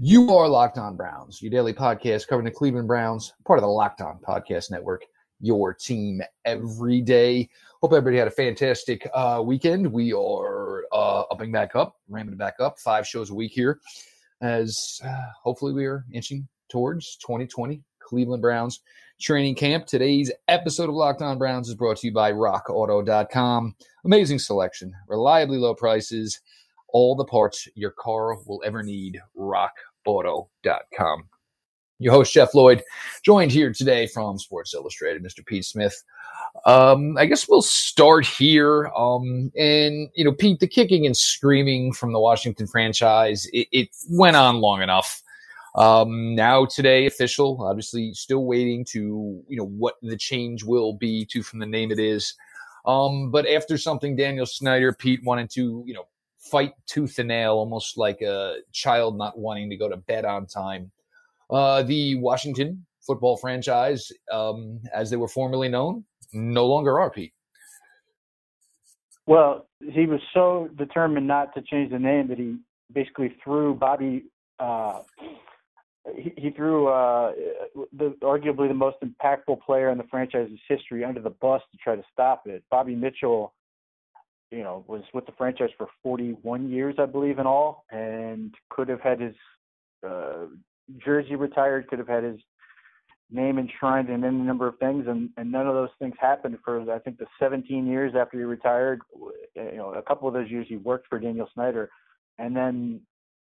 You are Locked On Browns, your daily podcast covering the Cleveland Browns, part of the Locked On Podcast Network, your team every day. Hope everybody had a fantastic uh, weekend. We are uh, upping back up, ramping it back up, five shows a week here, as uh, hopefully we are inching towards 2020 Cleveland Browns training camp. Today's episode of Locked On Browns is brought to you by RockAuto.com. Amazing selection, reliably low prices, all the parts your car will ever need. Rock auto.com. Your host, Jeff Lloyd, joined here today from Sports Illustrated, Mr. Pete Smith. Um, I guess we'll start here. Um, and, you know, Pete, the kicking and screaming from the Washington franchise, it, it went on long enough. Um, now today, official, obviously still waiting to, you know, what the change will be to from the name it is. Um, but after something Daniel Snyder, Pete wanted to, you know, fight tooth and nail, almost like a child not wanting to go to bed on time. Uh, the Washington football franchise, um, as they were formerly known, no longer are, Pete. Well, he was so determined not to change the name that he basically threw Bobby. Uh, he, he, threw uh, the arguably the most impactful player in the franchise's history under the bus to try to stop it. Bobby Mitchell you know, was with the franchise for 41 years, I believe, in all, and could have had his uh, jersey retired, could have had his name enshrined in any number of things, and, and none of those things happened for I think the 17 years after he retired. You know, a couple of those years he worked for Daniel Snyder, and then,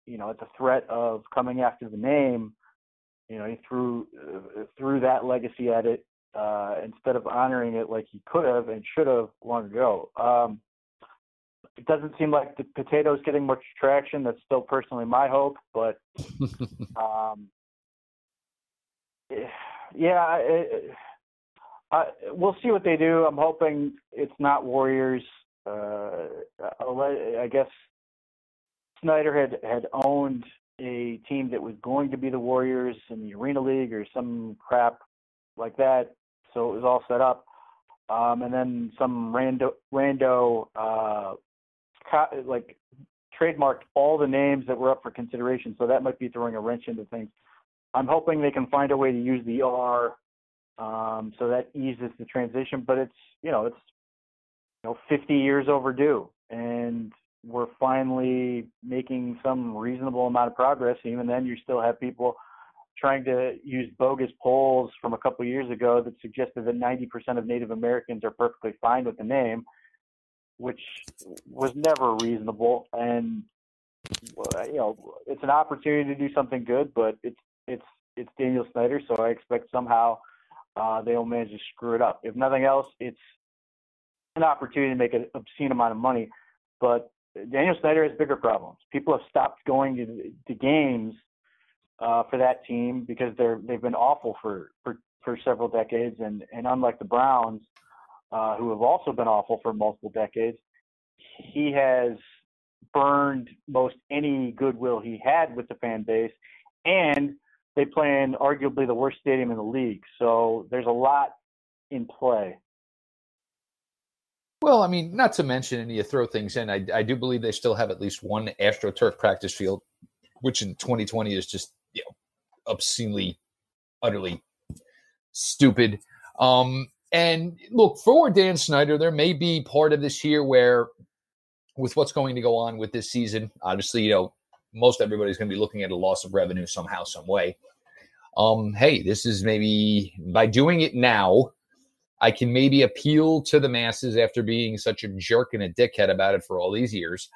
you know, at the threat of coming after the name, you know, he threw uh, threw that legacy at it uh, instead of honoring it like he could have and should have long ago. Um, it doesn't seem like the potato's getting much traction. That's still personally my hope, but um, yeah, it, I, we'll see what they do. I'm hoping it's not Warriors. Uh, I guess Snyder had had owned a team that was going to be the Warriors in the Arena League or some crap like that. So it was all set up. Um, and then some rando rando uh, like trademarked all the names that were up for consideration, so that might be throwing a wrench into things. I'm hoping they can find a way to use the R, um, so that eases the transition. But it's you know it's you know 50 years overdue, and we're finally making some reasonable amount of progress. Even then, you still have people trying to use bogus polls from a couple years ago that suggested that 90% of Native Americans are perfectly fine with the name which was never reasonable. And you know, it's an opportunity to do something good, but it's it's it's Daniel Snyder, so I expect somehow uh, they'll manage to screw it up. If nothing else, it's an opportunity to make an obscene amount of money. But Daniel Snyder has bigger problems. People have stopped going to, to games uh, for that team because they're they've been awful for for for several decades, and and unlike the Browns, uh, who have also been awful for multiple decades. He has burned most any goodwill he had with the fan base, and they play in arguably the worst stadium in the league. So there's a lot in play. Well, I mean, not to mention, and you throw things in, I, I do believe they still have at least one AstroTurf practice field, which in 2020 is just you know obscenely, utterly stupid. Um, and look, for Dan Snyder, there may be part of this year where, with what's going to go on with this season, obviously, you know, most everybody's going to be looking at a loss of revenue somehow, some way. Um, hey, this is maybe by doing it now, I can maybe appeal to the masses after being such a jerk and a dickhead about it for all these years.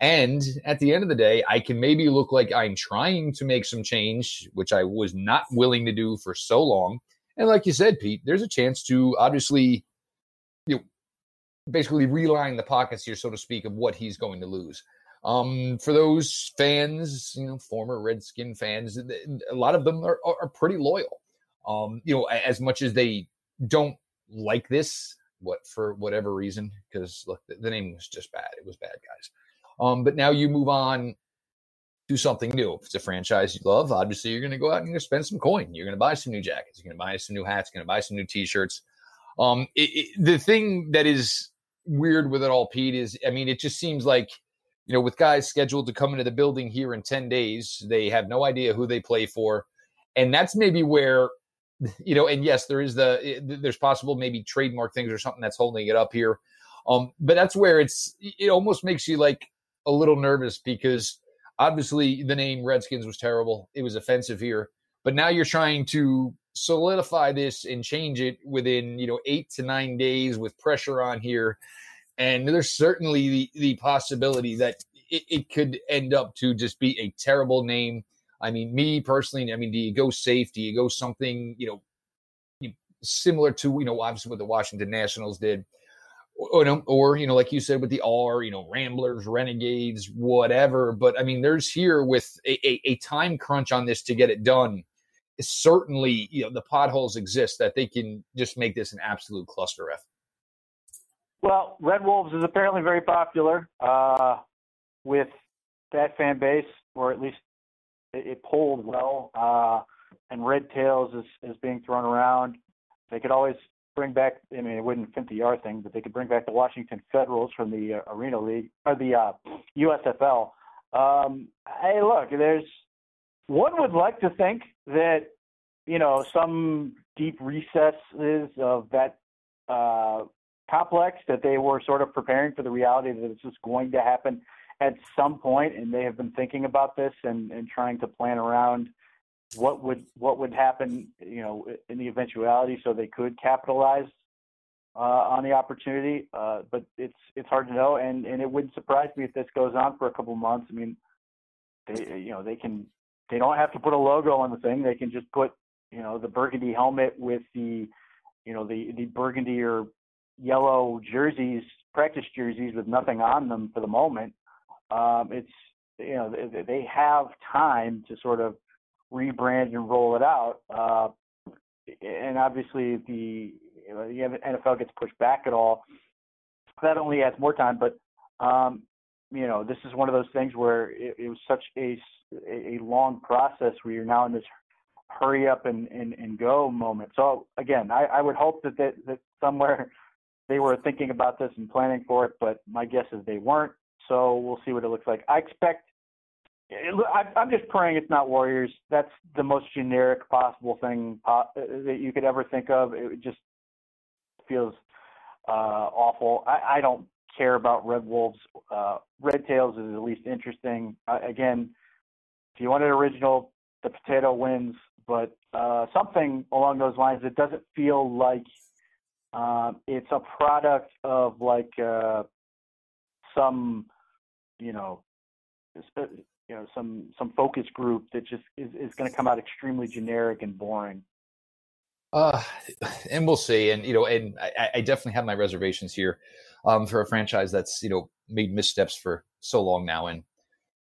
And at the end of the day, I can maybe look like I'm trying to make some change, which I was not willing to do for so long. And like you said, Pete, there's a chance to obviously, you know, basically realign the pockets here, so to speak, of what he's going to lose. Um, for those fans, you know, former Redskin fans, a lot of them are, are pretty loyal. Um, you know, as much as they don't like this, what for whatever reason, because look, the, the, name was just bad. It was bad, guys. Um, but now you move on do something new. If it's a franchise you love, obviously you're going to go out and you're going to spend some coin. You're going to buy some new jackets. You're going to buy some new hats. You're going to buy some new T-shirts. Um, it, it, the thing that is weird with it all, Pete, is I mean, it just seems like you know, with guys scheduled to come into the building here in 10 days, they have no idea who they play for. And that's maybe where, you know, and yes, there is the, there's possible maybe trademark things or something that's holding it up here. Um, but that's where it's, it almost makes you like a little nervous because obviously the name Redskins was terrible. It was offensive here. But now you're trying to solidify this and change it within, you know, eight to nine days with pressure on here and there's certainly the, the possibility that it, it, could end up to just be a terrible name. I mean, me personally, I mean, do you go safe? Do you go something, you know, similar to, you know, obviously what the Washington Nationals did? Or, or, you know, like you said with the R, you know, Ramblers, Renegades, whatever. But I mean, there's here with a, a, a time crunch on this to get it done. Certainly, you know, the potholes exist that they can just make this an absolute cluster F. Well, Red Wolves is apparently very popular uh, with that fan base, or at least it, it polled well. Uh, and Red Tails is, is being thrown around. They could always bring back. I mean, it wouldn't fit the R thing, but they could bring back the Washington Federals from the uh, Arena League or the uh, USFL. Um, hey, look, there's one would like to think that you know some deep recesses of that uh, complex that they were sort of preparing for the reality that this was going to happen at some point, and they have been thinking about this and, and trying to plan around what would what would happen, you know, in the eventuality, so they could capitalize uh, on the opportunity. Uh, but it's it's hard to know, and and it wouldn't surprise me if this goes on for a couple months. I mean, they you know they can they don't have to put a logo on the thing; they can just put you know the burgundy helmet with the you know the the burgundy or yellow jerseys, practice jerseys with nothing on them for the moment. Um, it's you know they, they have time to sort of rebrand and roll it out. Uh, and obviously, the you know, the NFL gets pushed back at all, that only adds more time. But um, you know, this is one of those things where it, it was such a a long process where you're now in this hurry up and, and, and go moment. So again, I, I would hope that, that that somewhere they were thinking about this and planning for it, but my guess is they weren't. So we'll see what it looks like. I expect. I'm just praying it's not Warriors. That's the most generic possible thing uh, that you could ever think of. It just feels uh, awful. I, I don't care about Red Wolves. Uh, Red Tails is at least interesting. Uh, again, if you want an original, the potato wins, but uh, something along those lines. It doesn't feel like um, it's a product of like uh, some, you know, uh, you know, some some focus group that just is, is going to come out extremely generic and boring. Uh, and we'll see. And you know, and I, I definitely have my reservations here um, for a franchise that's you know made missteps for so long now, and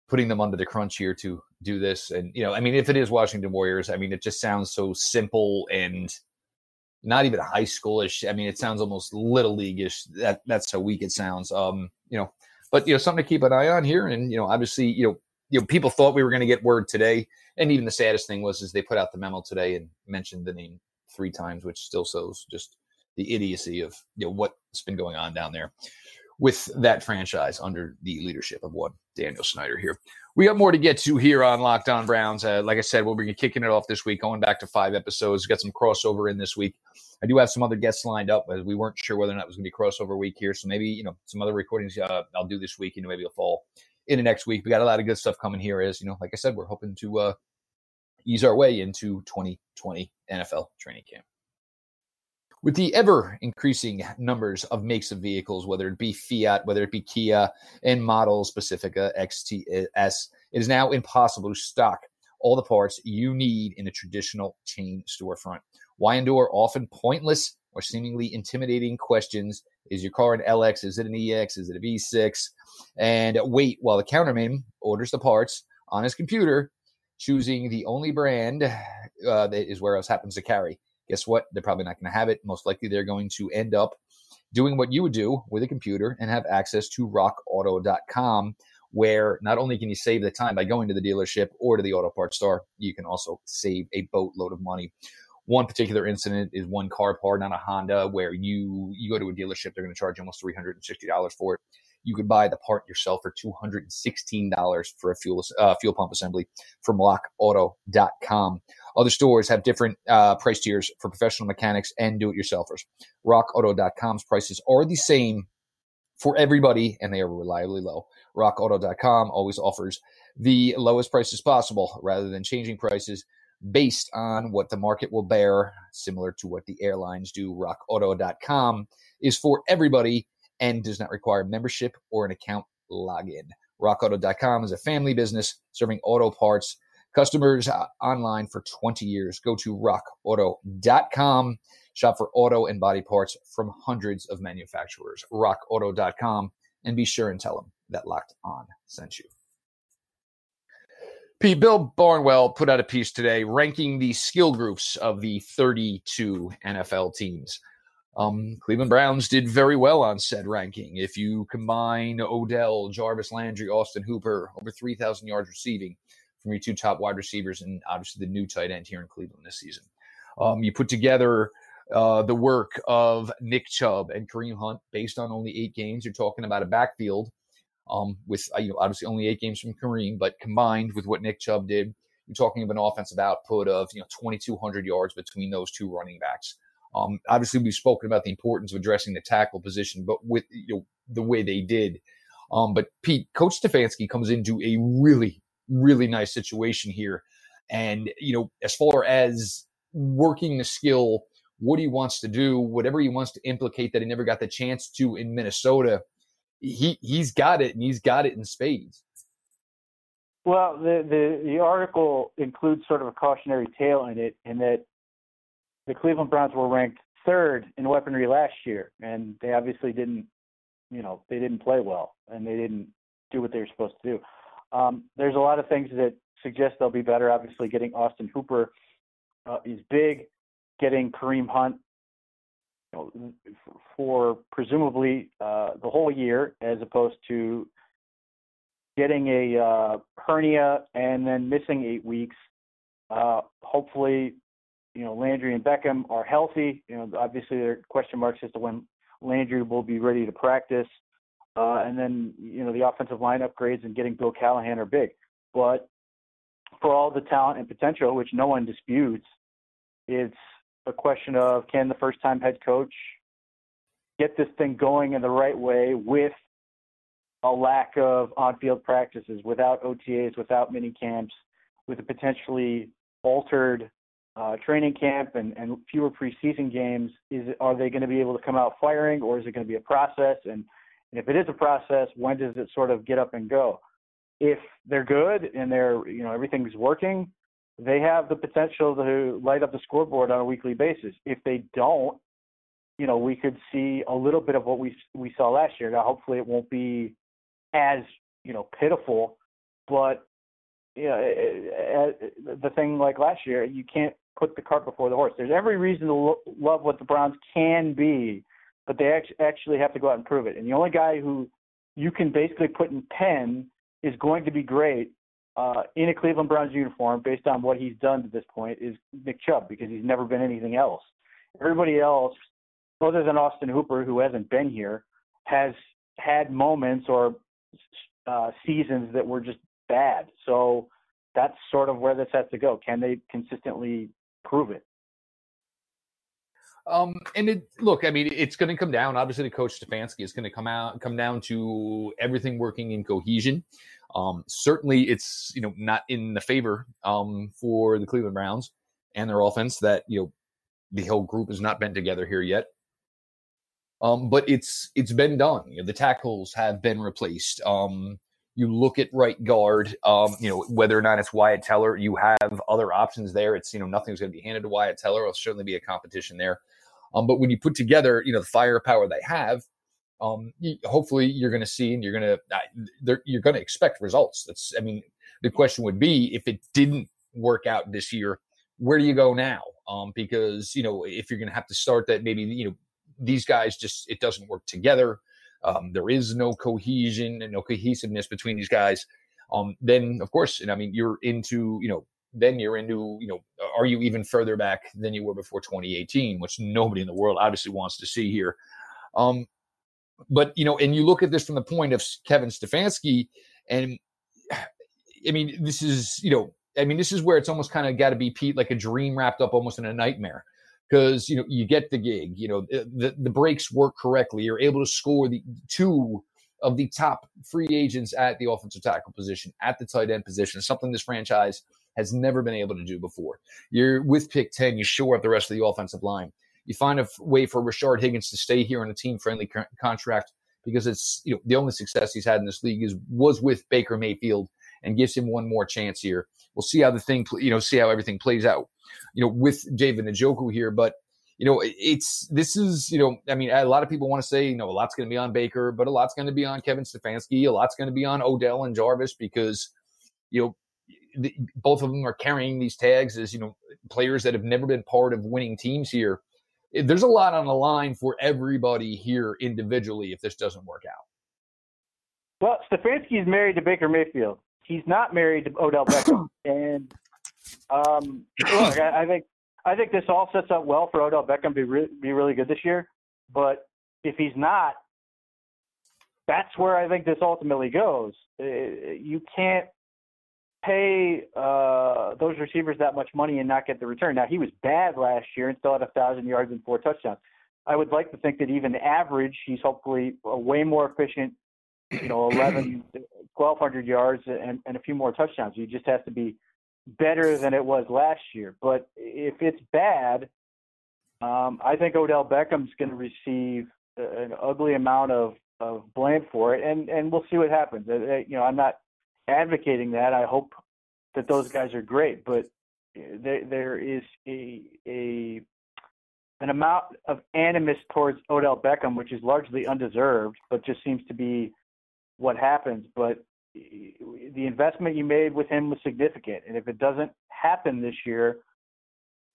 putting them under the crunch here to do this. And you know, I mean, if it is Washington Warriors, I mean, it just sounds so simple and not even high schoolish. I mean, it sounds almost little leagueish. That that's how weak it sounds. Um, you know, but you know, something to keep an eye on here. And you know, obviously, you know, you know, people thought we were going to get word today, and even the saddest thing was is they put out the memo today and mentioned the name three times, which still shows just the idiocy of you know what's been going on down there with that franchise under the leadership of one Daniel Snyder here. We got more to get to here on Locked On Browns. Uh, like I said, we'll be kicking it off this week, going back to five episodes. Got some crossover in this week. I do have some other guests lined up, but we weren't sure whether or not it was going to be crossover week here. So maybe you know some other recordings uh, I'll do this week. You know, maybe it'll fall into next week. We got a lot of good stuff coming here. As you know, like I said, we're hoping to uh, ease our way into 2020 NFL training camp. With the ever increasing numbers of makes of vehicles, whether it be Fiat, whether it be Kia, and models Pacifica XTS, it is now impossible to stock all the parts you need in a traditional chain storefront. Why endure often pointless or seemingly intimidating questions? Is your car an LX? Is it an EX? Is it a V6? And wait while the counterman orders the parts on his computer, choosing the only brand uh, that is where else happens to carry guess what? They're probably not going to have it. Most likely, they're going to end up doing what you would do with a computer and have access to rockauto.com, where not only can you save the time by going to the dealership or to the auto parts store, you can also save a boatload of money. One particular incident is one car part on a Honda where you you go to a dealership, they're going to charge you almost three hundred and sixty dollars for it. you could buy the part yourself for $216 for a fuel, uh, fuel pump assembly from rockauto.com. Other stores have different uh, price tiers for professional mechanics and do it yourselfers. RockAuto.com's prices are the same for everybody, and they are reliably low. RockAuto.com always offers the lowest prices possible rather than changing prices based on what the market will bear, similar to what the airlines do. RockAuto.com is for everybody and does not require membership or an account login. RockAuto.com is a family business serving auto parts customers uh, online for 20 years. Go to rockauto.com, shop for auto and body parts from hundreds of manufacturers. Rockauto.com, and be sure and tell them that Locked On sent you. Bill Barnwell put out a piece today ranking the skill groups of the 32 NFL teams. Um, Cleveland Browns did very well on said ranking. If you combine Odell, Jarvis Landry, Austin Hooper, over 3,000 yards receiving from your two top wide receivers, and obviously the new tight end here in Cleveland this season. Um, you put together uh, the work of Nick Chubb and Kareem Hunt based on only eight games. You're talking about a backfield um, with uh, you know obviously only eight games from Kareem, but combined with what Nick Chubb did, you're talking of an offensive output of you know 2,200 yards between those two running backs. Um, obviously, we've spoken about the importance of addressing the tackle position, but with you know, the way they did. Um, but Pete, Coach Stefanski comes into a really, really nice situation here. And, you know, as far as working the skill, what he wants to do, whatever he wants to implicate that he never got the chance to in Minnesota, he he's got it and he's got it in spades. Well, the, the, the article includes sort of a cautionary tale in it, in that the Cleveland Browns were ranked third in weaponry last year, and they obviously didn't, you know, they didn't play well, and they didn't do what they were supposed to do. Um, there's a lot of things that suggest they'll be better. Obviously, getting Austin Hooper uh, is big. Getting Kareem Hunt know, for presumably uh, the whole year, as opposed to getting a uh, hernia and then missing eight weeks. Uh, hopefully, you know, Landry and Beckham are healthy. You know, obviously there are question marks as to when Landry will be ready to practice. Uh, and then, you know, the offensive line upgrades and getting Bill Callahan are big. But for all the talent and potential, which no one disputes, it's a question of can the first time head coach get this thing going in the right way with a lack of on field practices, without OTAs, without mini camps, with a potentially altered uh, training camp and, and fewer preseason games, is are they going to be able to come out firing, or is it going to be a process? And, and if it is a process, when does it sort of get up and go? If they're good and they're you know everything's working, they have the potential to light up the scoreboard on a weekly basis. If they don't, you know, we could see a little bit of what we we saw last year. Now, hopefully, it won't be as you know pitiful, but you know, eh, eh, eh, the thing like last year, you can't put the cart before the horse. There's every reason to lo- love what the Browns can be, but they actually have to go out and prove it. And the only guy who you can basically put in pen is going to be great uh, in a Cleveland Browns uniform based on what he's done to this point is Nick Chubb because he's never been anything else. Everybody else, other than Austin Hooper, who hasn't been here, has had moments or uh, seasons that were just bad. So that's sort of where this has to go. Can they consistently prove it? Um, and it look, I mean, it's going to come down. Obviously, the coach Stefanski is going to come out, come down to everything working in cohesion. Um, certainly, it's you know not in the favor um, for the Cleveland Browns and their offense that you know the whole group has not been together here yet. Um, but it's it's been done. You know, the tackles have been replaced. Um, you look at right guard, um, you know, whether or not it's Wyatt Teller, you have other options there. It's, you know, nothing's going to be handed to Wyatt Teller. It'll certainly be a competition there. Um, but when you put together, you know, the firepower they have, um, hopefully you're going to see and you're going to, you're going to expect results. That's, I mean, the question would be if it didn't work out this year, where do you go now? Um, because, you know, if you're going to have to start that, maybe, you know, these guys just, it doesn't work together. Um, there is no cohesion and no cohesiveness between these guys. Um, then of course, and I mean, you're into, you know, then you're into, you know, are you even further back than you were before 2018, which nobody in the world obviously wants to see here. Um, but you know, and you look at this from the point of Kevin Stefanski, and I mean, this is you know, I mean, this is where it's almost kind of got to be Pete like a dream wrapped up almost in a nightmare because you know you get the gig, you know, the the breaks work correctly, you're able to score the two of the top free agents at the offensive tackle position, at the tight end position, something this franchise has never been able to do before. You're with pick 10, you shore up the rest of the offensive line. You find a way for Rashard Higgins to stay here on a team friendly co- contract because it's you know the only success he's had in this league is was with Baker Mayfield and gives him one more chance here. We'll see how the thing you know see how everything plays out. You know with David Njoku here, but you know it's this is you know I mean a lot of people want to say you know a lot's going to be on Baker, but a lot's going to be on Kevin Stefanski, a lot's going to be on Odell and Jarvis because you know the, both of them are carrying these tags as you know players that have never been part of winning teams here there's a lot on the line for everybody here individually if this doesn't work out. Well, Stefanski is married to Baker Mayfield. He's not married to Odell Beckham, and um, look, I, I, think I think this all sets up well for Odell Beckham to be re- be really good this year. But if he's not, that's where I think this ultimately goes. Uh, you can't pay uh, those receivers that much money and not get the return. Now he was bad last year and still had a thousand yards and four touchdowns. I would like to think that even average, he's hopefully a way more efficient. You know, 11, 1,200 yards and, and a few more touchdowns. He just has to be better than it was last year. But if it's bad, um, I think Odell Beckham's going to receive an ugly amount of, of blame for it, and and we'll see what happens. Uh, uh, you know, I'm not advocating that. I hope that those guys are great, but eh, there there is a a an amount of animus towards Odell Beckham, which is largely undeserved, but just seems to be what happens. But eh, the investment you made with him was significant, and if it doesn't happen this year,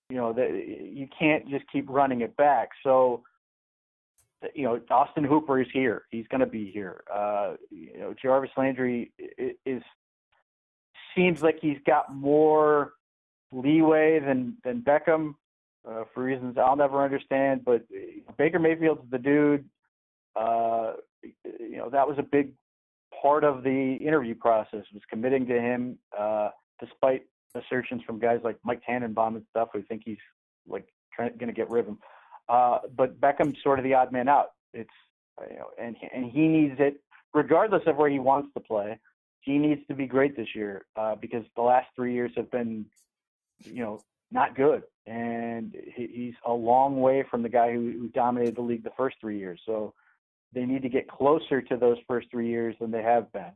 you know that eh, you can't just keep running it back. So you know, Austin Hooper is here. He's going to be here. Uh, you know, Jarvis Landry is, is seems like he's got more leeway than than Beckham uh, for reasons I'll never understand. But Baker Mayfield's the dude. Uh, you know, that was a big part of the interview process was committing to him, uh, despite assertions from guys like Mike Tannenbaum and stuff who think he's like going to get rid of him. Uh, but Beckham's sort of the odd man out. It's you know, and and he needs it regardless of where he wants to play. He needs to be great this year uh, because the last three years have been, you know, not good, and he, he's a long way from the guy who, who dominated the league the first three years. So they need to get closer to those first three years than they have been.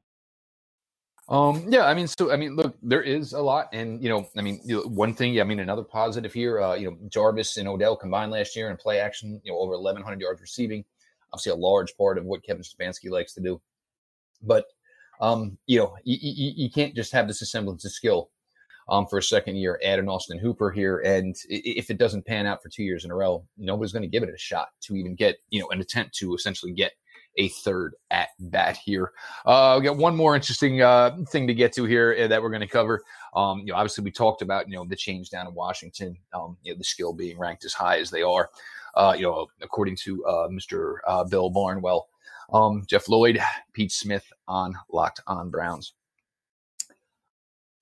Um, yeah, I mean, so I mean, look, there is a lot, and you know, I mean, you know, one thing, I mean, another positive here, uh, you know, Jarvis and Odell combined last year in play action, you know, over 1,100 yards receiving. Obviously, a large part of what Kevin Stefanski likes to do, but um, you know, you, you, you can't just have this semblance of skill um, for a second year. Add an Austin Hooper here, and if it doesn't pan out for two years in a row, nobody's going to give it a shot to even get you know an attempt to essentially get a third at bat here. Uh, we got one more interesting uh, thing to get to here uh, that we're going to cover. Um, you know, obviously we talked about you know the change down in Washington. Um, you know, the skill being ranked as high as they are. Uh, you know, according to uh, Mr. Uh, Bill Barnwell, um, Jeff Lloyd, Pete Smith on Locked On Browns.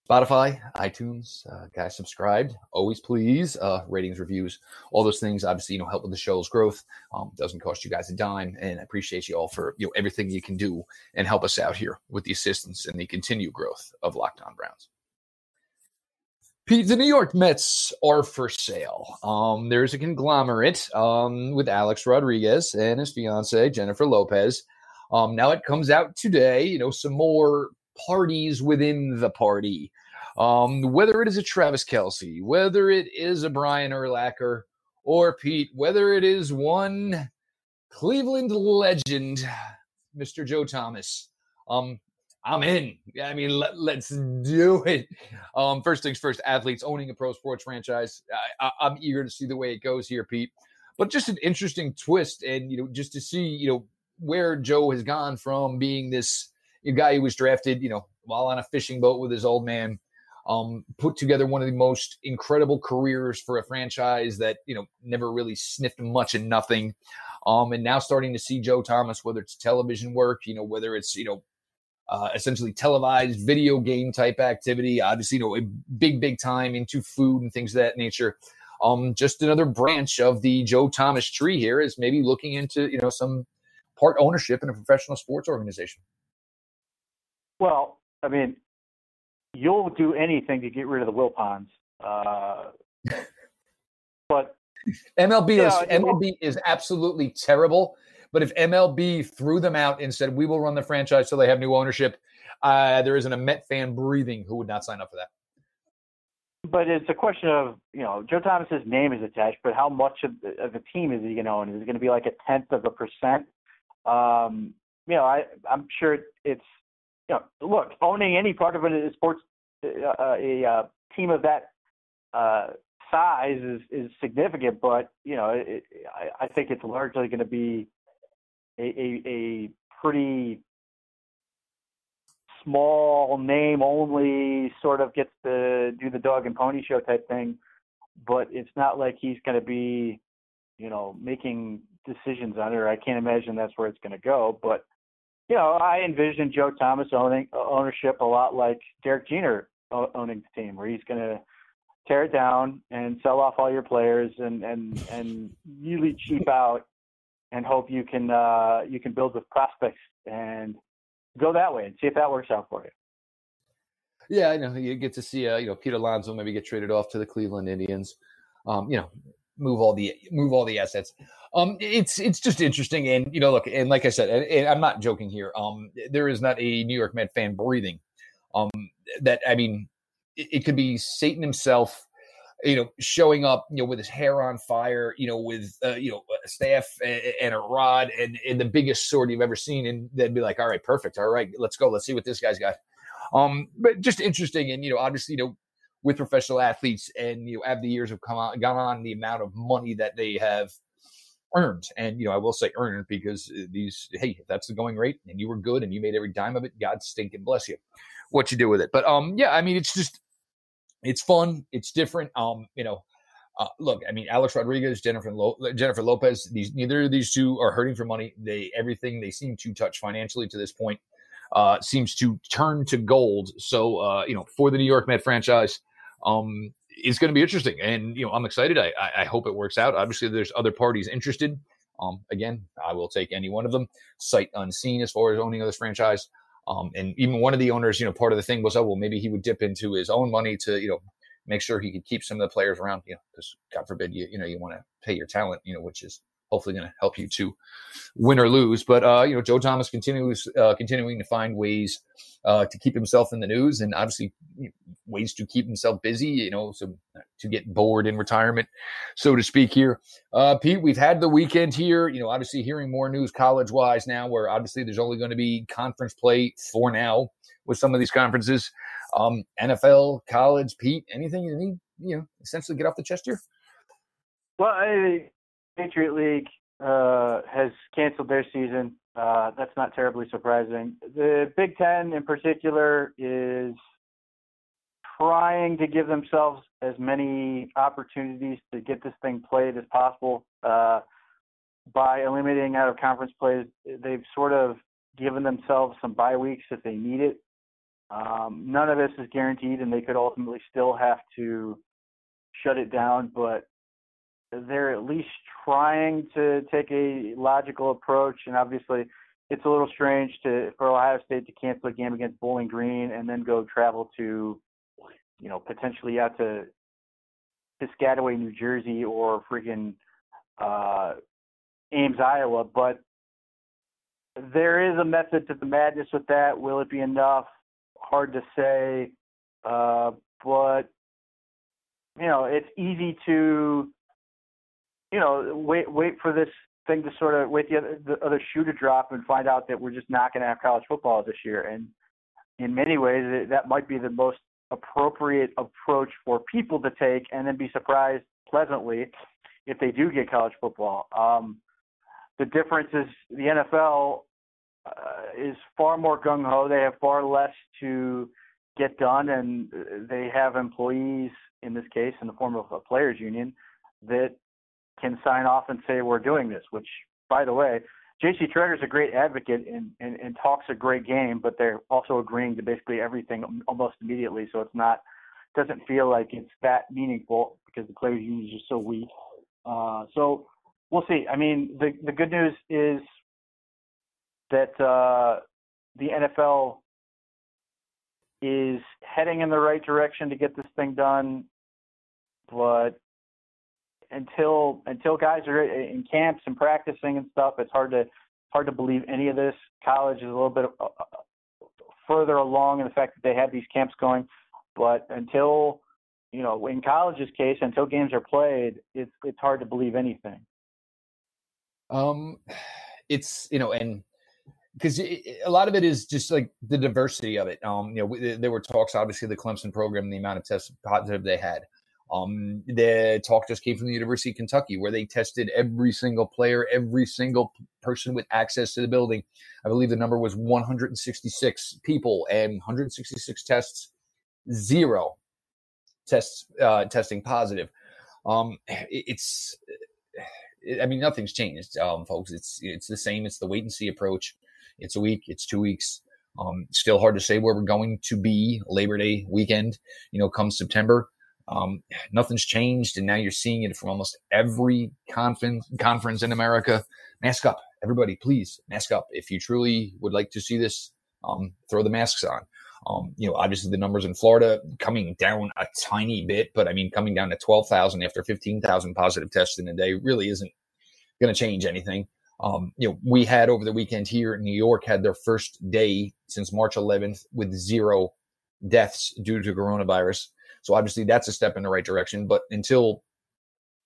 Spotify, iTunes, uh, guys, subscribed. Always please. Uh, ratings, reviews, all those things. Obviously, you know, help with the show's growth. Um, doesn't cost you guys a dime, and I appreciate you all for you know everything you can do and help us out here with the assistance and the continued growth of Locked On Browns. Pete, the New York Mets are for sale. Um, there's a conglomerate um, with Alex Rodriguez and his fiancee Jennifer Lopez. Um, now it comes out today, you know, some more parties within the party. Um, whether it is a Travis Kelce, whether it is a Brian Urlacher, or Pete, whether it is one Cleveland legend, Mr. Joe Thomas. Um, I'm in. I mean, let, us do it. Um, first things first, athletes owning a pro sports franchise. I, am eager to see the way it goes here, Pete. But just an interesting twist, and you know, just to see, you know, where Joe has gone from being this guy who was drafted, you know, while on a fishing boat with his old man, Um, put together one of the most incredible careers for a franchise that you know never really sniffed much and nothing. Um, and now starting to see Joe Thomas, whether it's television work, you know, whether it's you know uh, essentially televised video game type activity. Obviously, you know, a big, big time into food and things of that nature. Um, just another branch of the Joe Thomas tree here is maybe looking into you know some part ownership in a professional sports organization. Well, I mean, you'll do anything to get rid of the Wilpons, uh, but MLB is MLB is absolutely terrible. But if MLB threw them out and said we will run the franchise so they have new ownership, uh, there isn't a Met fan breathing who would not sign up for that. But it's a question of you know Joe Thomas's name is attached, but how much of the, of the team is he going to own? Is it going to be like a tenth of a percent? Um, you know, I I'm sure it's you know look owning any part of is sports uh, a uh, team of that uh, size is is significant, but you know it, I, I think it's largely going to be a, a, a pretty small name only sort of gets to do the dog and pony show type thing, but it's not like he's going to be, you know, making decisions on it. I can't imagine that's where it's going to go. But you know, I envision Joe Thomas owning ownership a lot like Derek Jeter owning the team, where he's going to tear it down and sell off all your players and and and really cheap out and hope you can uh, you can build with prospects and go that way and see if that works out for you. Yeah, I know you get to see uh, you know Pete Alonso maybe get traded off to the Cleveland Indians. Um, you know, move all the move all the assets. Um, it's it's just interesting, and you know, look, and like I said, and, and I'm not joking here. Um, there is not a New York Met fan breathing. Um, that I mean, it, it could be Satan himself you know, showing up, you know, with his hair on fire, you know, with, uh, you know, a staff and, and, a rod and, and the biggest sword you've ever seen. And they'd be like, all right, perfect. All right, let's go. Let's see what this guy's got. Um, but just interesting. And, you know, obviously, you know, with professional athletes and, you know, as the years have come on, gone on, the amount of money that they have earned. And, you know, I will say earned because these, hey, if that's the going rate and you were good and you made every dime of it, God stink and bless you what you do with it. But, um, yeah, I mean, it's just, it's fun. It's different. Um, you know, uh, look, I mean, Alex Rodriguez, Jennifer Lo- Jennifer Lopez. These neither of these two are hurting for money. They everything they seem to touch financially to this point uh, seems to turn to gold. So uh, you know, for the New York Met franchise, um, it's going to be interesting, and you know, I'm excited. I, I, I hope it works out. Obviously, there's other parties interested. Um, again, I will take any one of them, sight unseen, as far as owning of this franchise. Um, and even one of the owners, you know, part of the thing was, oh, well, maybe he would dip into his own money to, you know, make sure he could keep some of the players around, you know, because God forbid you, you know, you want to pay your talent, you know, which is hopefully going to help you to win or lose. But uh, you know, Joe Thomas continues uh, continuing to find ways uh, to keep himself in the news, and obviously ways to keep himself busy. You know, so to get bored in retirement, so to speak. Here, uh, Pete, we've had the weekend here. You know, obviously hearing more news college wise now, where obviously there's only going to be conference play for now with some of these conferences. Um, NFL, college, Pete, anything you need, you know, essentially get off the chest here. Well, I Patriot League uh, has canceled their season. Uh, that's not terribly surprising. The Big Ten, in particular, is trying to give themselves as many opportunities to get this thing played as possible. Uh, by eliminating out of conference plays, they've sort of given themselves some bye weeks if they need it. Um, none of this is guaranteed, and they could ultimately still have to shut it down. But they're at least trying to take a logical approach. And obviously, it's a little strange to for Ohio State to cancel a game against Bowling Green and then go travel to, you know, potentially out to Piscataway, New Jersey, or freaking uh, Ames, Iowa. But there is a method to the madness with that. Will it be enough? Hard to say. Uh, but you know, it's easy to you know, wait wait for this thing to sort of wait the other, the other shoe to drop and find out that we're just not going to have college football this year. And in many ways, that might be the most appropriate approach for people to take, and then be surprised pleasantly if they do get college football. Um, the difference is the NFL uh, is far more gung ho. They have far less to get done, and they have employees in this case in the form of a players union that can sign off and say we're doing this. Which, by the way, J.C. is a great advocate and, and, and talks a great game, but they're also agreeing to basically everything almost immediately. So it's not doesn't feel like it's that meaningful because the players union is just so weak. Uh, so we'll see. I mean, the the good news is that uh, the NFL is heading in the right direction to get this thing done, but until until guys are in camps and practicing and stuff, it's hard to hard to believe any of this. College is a little bit uh, further along in the fact that they have these camps going, but until you know, in college's case, until games are played, it's it's hard to believe anything. Um, it's you know, and because a lot of it is just like the diversity of it. Um, you know, there were talks, obviously, the Clemson program, the amount of tests positive they had. Um, the talk just came from the University of Kentucky, where they tested every single player, every single person with access to the building. I believe the number was 166 people and 166 tests, zero tests uh, testing positive. Um, it, it's, I mean, nothing's changed, um, folks. It's it's the same. It's the wait and see approach. It's a week. It's two weeks. Um, still hard to say where we're going to be Labor Day weekend. You know, come September. Um, nothing's changed, and now you're seeing it from almost every conference conference in America. Mask up, everybody, please mask up. If you truly would like to see this, um, throw the masks on. Um, you know, obviously the numbers in Florida coming down a tiny bit, but I mean, coming down to 12,000 after 15,000 positive tests in a day really isn't going to change anything. Um, you know, we had over the weekend here in New York had their first day since March 11th with zero deaths due to coronavirus. So obviously that's a step in the right direction. But until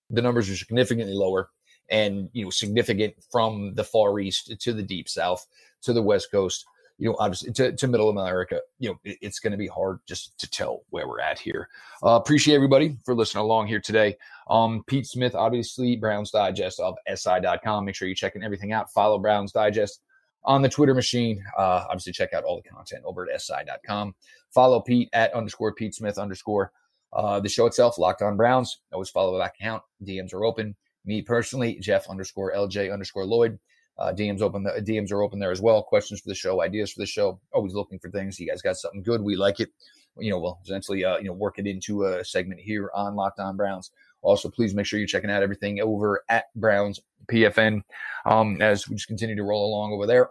the numbers are significantly lower and you know significant from the far east to the deep south to the west coast, you know, obviously to, to middle America, you know, it, it's going to be hard just to tell where we're at here. Uh, appreciate everybody for listening along here today. Um, Pete Smith, obviously, Browns Digest of SI.com. Make sure you're checking everything out. Follow Browns Digest on the Twitter machine. Uh, obviously, check out all the content over at SI.com. Follow Pete at underscore Pete Smith underscore. Uh, the show itself, Locked On Browns. Always follow that account. DMs are open. Me personally, Jeff underscore LJ underscore Lloyd. Uh, DMs open. The DMs are open there as well. Questions for the show, ideas for the show. Always looking for things. You guys got something good? We like it. You know, we'll essentially uh, you know work it into a segment here on Locked On Browns. Also, please make sure you're checking out everything over at Browns PFN um, as we just continue to roll along over there.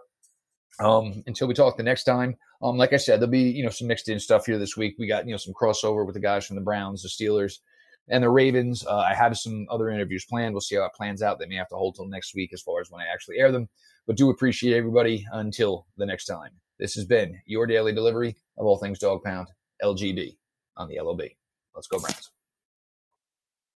Um, until we talk the next time. Um, like I said, there'll be you know some mixed in stuff here this week. We got you know some crossover with the guys from the Browns, the Steelers, and the Ravens. Uh, I have some other interviews planned. We'll see how it plans out. They may have to hold till next week as far as when I actually air them. But do appreciate everybody until the next time. This has been your daily delivery of all things Dog Pound LGB on the LOB. Let's go, Browns.